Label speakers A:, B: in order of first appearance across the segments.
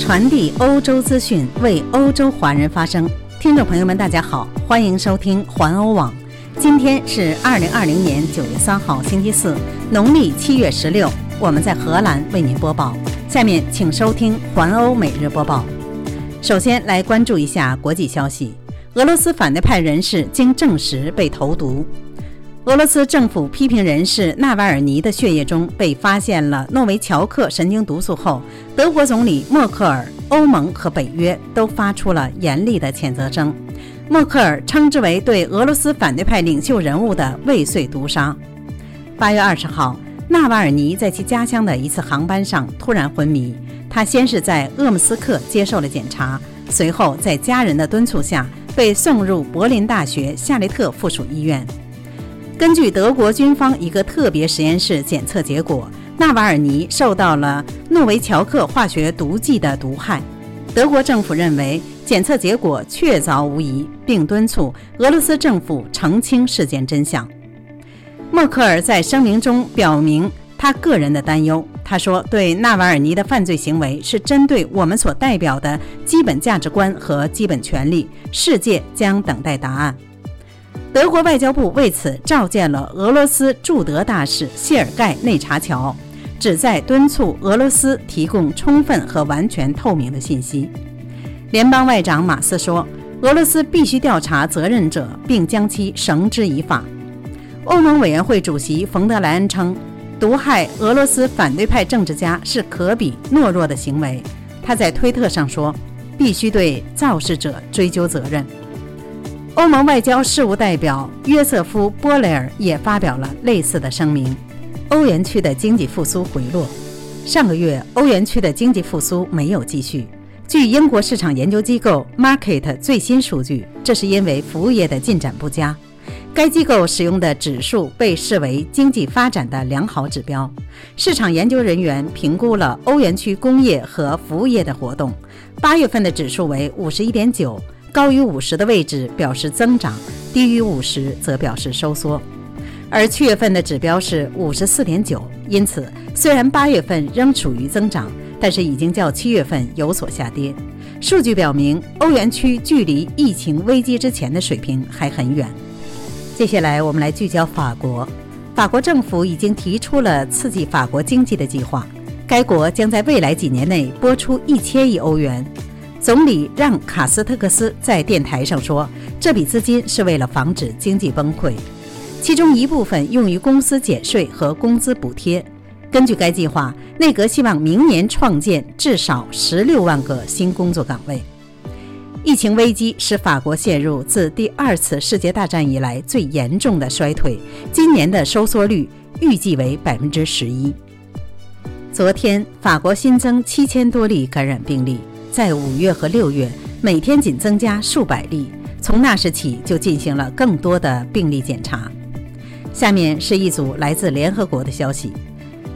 A: 传递欧洲资讯，为欧洲华人发声。听众朋友们，大家好，欢迎收听环欧网。今天是二零二零年九月三号，星期四，农历七月十六。我们在荷兰为您播报。下面请收听环欧每日播报。首先来关注一下国际消息：俄罗斯反对派人士经证实被投毒。俄罗斯政府批评人士纳瓦尔尼的血液中被发现了诺维乔克神经毒素后，德国总理默克尔、欧盟和北约都发出了严厉的谴责声。默克尔称之为对俄罗斯反对派领袖人物的未遂毒杀。八月二十号，纳瓦尔尼在其家乡的一次航班上突然昏迷，他先是在鄂木斯克接受了检查，随后在家人的敦促下被送入柏林大学夏利特附属医院。根据德国军方一个特别实验室检测结果，纳瓦尔尼受到了诺维乔克化学毒剂的毒害。德国政府认为检测结果确凿无疑，并敦促俄罗斯政府澄清事件真相。默克尔在声明中表明他个人的担忧。他说：“对纳瓦尔尼的犯罪行为是针对我们所代表的基本价值观和基本权利，世界将等待答案。”德国外交部为此召见了俄罗斯驻德大使谢尔盖内查乔，旨在敦促俄罗斯提供充分和完全透明的信息。联邦外长马斯说：“俄罗斯必须调查责任者，并将其绳之以法。”欧盟委员会主席冯德莱恩称：“毒害俄罗斯反对派政治家是可比懦弱的行为。”他在推特上说：“必须对肇事者追究责任。”欧盟外交事务代表约瑟夫·波雷尔也发表了类似的声明。欧元区的经济复苏回落。上个月，欧元区的经济复苏没有继续。据英国市场研究机构 Market 最新数据，这是因为服务业的进展不佳。该机构使用的指数被视为经济发展的良好指标。市场研究人员评估了欧元区工业和服务业的活动。八月份的指数为五十一点九。高于五十的位置表示增长，低于五十则表示收缩。而七月份的指标是五十四点九，因此虽然八月份仍处于增长，但是已经较七月份有所下跌。数据表明，欧元区距离疫情危机之前的水平还很远。接下来，我们来聚焦法国。法国政府已经提出了刺激法国经济的计划，该国将在未来几年内拨出一千亿欧元。总理让·卡斯特克斯在电台上说：“这笔资金是为了防止经济崩溃，其中一部分用于公司减税和工资补贴。根据该计划，内阁希望明年创建至少十六万个新工作岗位。”疫情危机使法国陷入自第二次世界大战以来最严重的衰退，今年的收缩率预计为百分之十一。昨天，法国新增七千多例感染病例。在五月和六月，每天仅增加数百例。从那时起，就进行了更多的病例检查。下面是一组来自联合国的消息。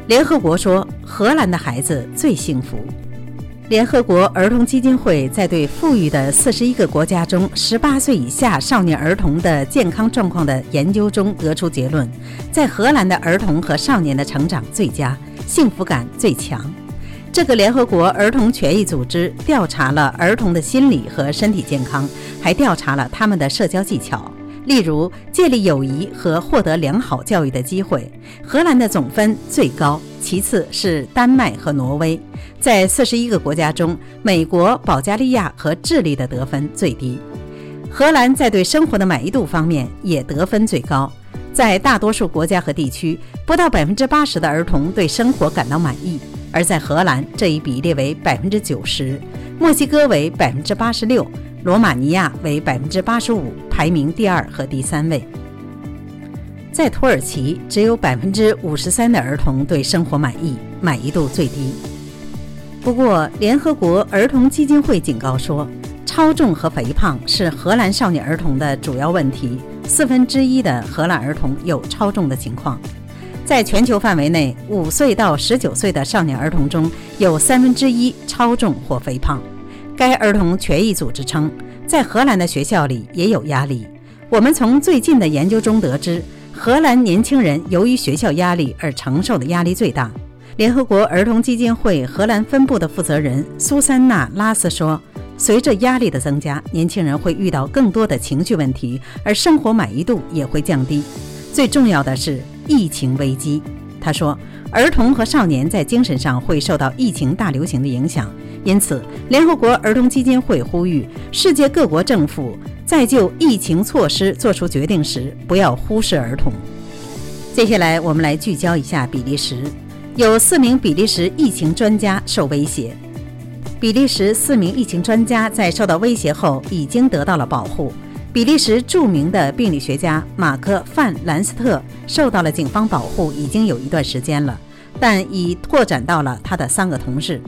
A: 联合国说，荷兰的孩子最幸福。联合国儿童基金会在对富裕的四十一个国家中十八岁以下少年儿童的健康状况的研究中得出结论：在荷兰的儿童和少年的成长最佳，幸福感最强。这个联合国儿童权益组织调查了儿童的心理和身体健康，还调查了他们的社交技巧，例如建立友谊和获得良好教育的机会。荷兰的总分最高，其次是丹麦和挪威。在四十一个国家中，美国、保加利亚和智利的得分最低。荷兰在对生活的满意度方面也得分最高，在大多数国家和地区，不到百分之八十的儿童对生活感到满意。而在荷兰，这一比例为百分之九十，墨西哥为百分之八十六，罗马尼亚为百分之八十五，排名第二和第三位。在土耳其，只有百分之五十三的儿童对生活满意，满意度最低。不过，联合国儿童基金会警告说，超重和肥胖是荷兰少年儿童的主要问题，四分之一的荷兰儿童有超重的情况。在全球范围内，五岁到十九岁的少年儿童中有三分之一超重或肥胖。该儿童权益组织称，在荷兰的学校里也有压力。我们从最近的研究中得知，荷兰年轻人由于学校压力而承受的压力最大。联合国儿童基金会荷兰分部的负责人苏珊娜·拉斯说：“随着压力的增加，年轻人会遇到更多的情绪问题，而生活满意度也会降低。最重要的是疫情危机。”他说：“儿童和少年在精神上会受到疫情大流行的影响，因此，联合国儿童基金会呼吁世界各国政府在就疫情措施做出决定时，不要忽视儿童。”接下来，我们来聚焦一下比利时。有四名比利时疫情专家受威胁。比利时四名疫情专家在受到威胁后已经得到了保护。比利时著名的病理学家马克·范兰斯特受到了警方保护已经有一段时间了，但已拓展到了他的三个同事。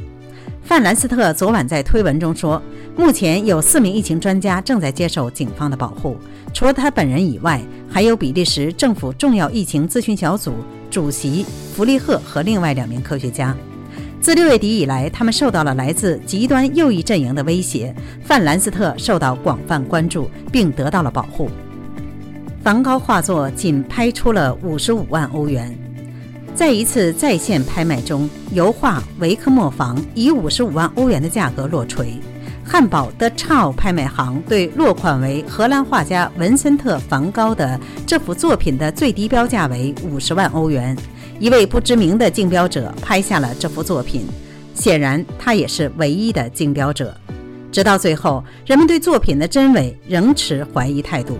A: 范兰斯特昨晚在推文中说，目前有四名疫情专家正在接受警方的保护，除了他本人以外，还有比利时政府重要疫情咨询小组。主席弗利赫和另外两名科学家，自六月底以来，他们受到了来自极端右翼阵营的威胁。范兰斯特受到广泛关注，并得到了保护。梵高画作仅拍出了五十五万欧元，在一次在线拍卖中，油画《维克磨坊》以五十五万欧元的价格落锤。汉堡的 c h o 拍卖行对落款为荷兰画家文森特·梵高的这幅作品的最低标价为五十万欧元。一位不知名的竞标者拍下了这幅作品，显然他也是唯一的竞标者。直到最后，人们对作品的真伪仍持怀疑态度。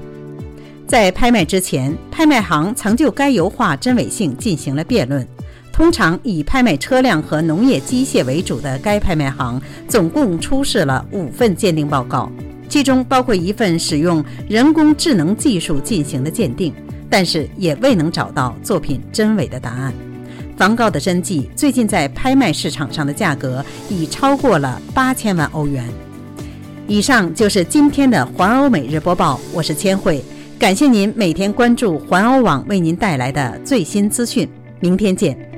A: 在拍卖之前，拍卖行曾就该油画真伪性进行了辩论。通常以拍卖车辆和农业机械为主的该拍卖行，总共出示了五份鉴定报告，其中包括一份使用人工智能技术进行的鉴定，但是也未能找到作品真伪的答案。梵高的真迹最近在拍卖市场上的价格已超过了八千万欧元。以上就是今天的环欧每日播报，我是千惠，感谢您每天关注环欧网为您带来的最新资讯，明天见。